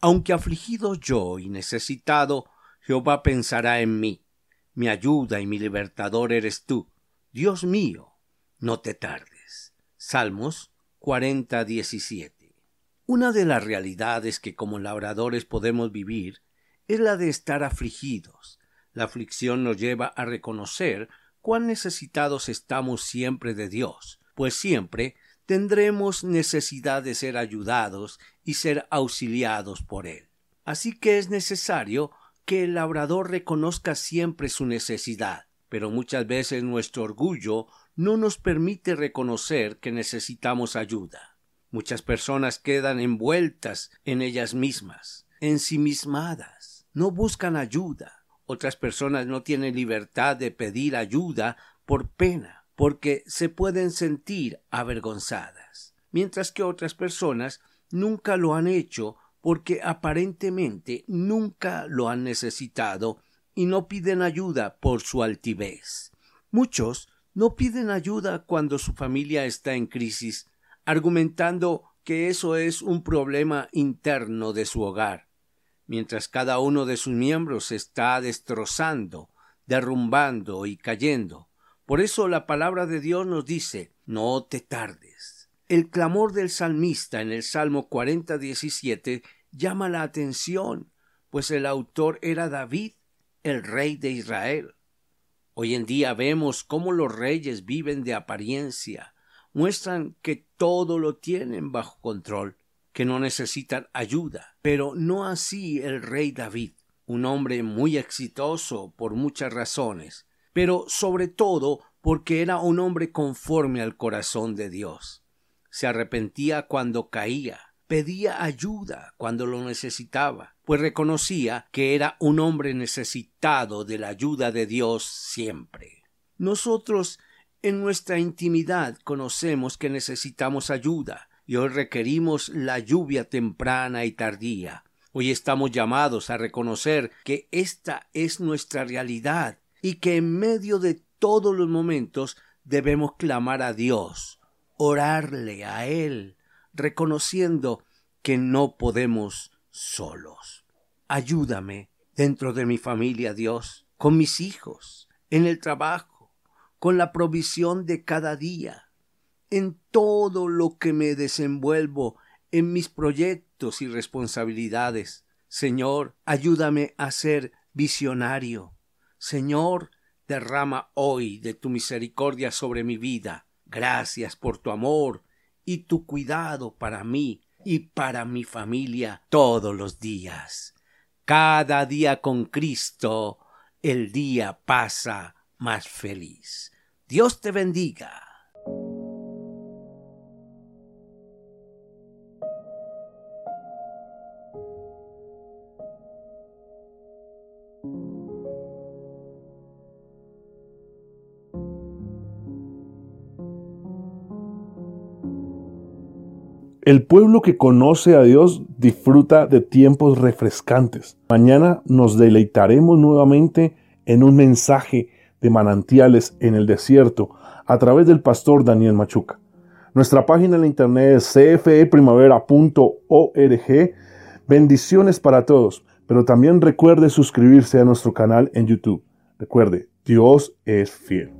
Aunque afligido yo y necesitado, Jehová pensará en mí. Mi ayuda y mi libertador eres tú. Dios mío, no te tardes. Salmos 40, 17. Una de las realidades que como labradores podemos vivir es la de estar afligidos. La aflicción nos lleva a reconocer cuán necesitados estamos siempre de Dios, pues siempre tendremos necesidad de ser ayudados y ser auxiliados por Él. Así que es necesario que el labrador reconozca siempre su necesidad, pero muchas veces nuestro orgullo no nos permite reconocer que necesitamos ayuda. Muchas personas quedan envueltas en ellas mismas, ensimismadas, no buscan ayuda. Otras personas no tienen libertad de pedir ayuda por pena porque se pueden sentir avergonzadas, mientras que otras personas nunca lo han hecho porque aparentemente nunca lo han necesitado y no piden ayuda por su altivez. Muchos no piden ayuda cuando su familia está en crisis, argumentando que eso es un problema interno de su hogar, mientras cada uno de sus miembros está destrozando, derrumbando y cayendo. Por eso la palabra de Dios nos dice, no te tardes. El clamor del salmista en el Salmo 40, 17 llama la atención, pues el autor era David, el rey de Israel. Hoy en día vemos cómo los reyes viven de apariencia, muestran que todo lo tienen bajo control, que no necesitan ayuda, pero no así el rey David, un hombre muy exitoso por muchas razones, pero sobre todo porque era un hombre conforme al corazón de Dios. Se arrepentía cuando caía, pedía ayuda cuando lo necesitaba, pues reconocía que era un hombre necesitado de la ayuda de Dios siempre. Nosotros en nuestra intimidad conocemos que necesitamos ayuda, y hoy requerimos la lluvia temprana y tardía. Hoy estamos llamados a reconocer que esta es nuestra realidad y que en medio de todos los momentos debemos clamar a Dios, orarle a Él, reconociendo que no podemos solos. Ayúdame dentro de mi familia, Dios, con mis hijos, en el trabajo, con la provisión de cada día, en todo lo que me desenvuelvo, en mis proyectos y responsabilidades. Señor, ayúdame a ser visionario. Señor, derrama hoy de tu misericordia sobre mi vida. Gracias por tu amor y tu cuidado para mí y para mi familia todos los días. Cada día con Cristo el día pasa más feliz. Dios te bendiga. El pueblo que conoce a Dios disfruta de tiempos refrescantes. Mañana nos deleitaremos nuevamente en un mensaje de manantiales en el desierto a través del pastor Daniel Machuca. Nuestra página en la internet es cfeprimavera.org. Bendiciones para todos, pero también recuerde suscribirse a nuestro canal en YouTube. Recuerde, Dios es fiel.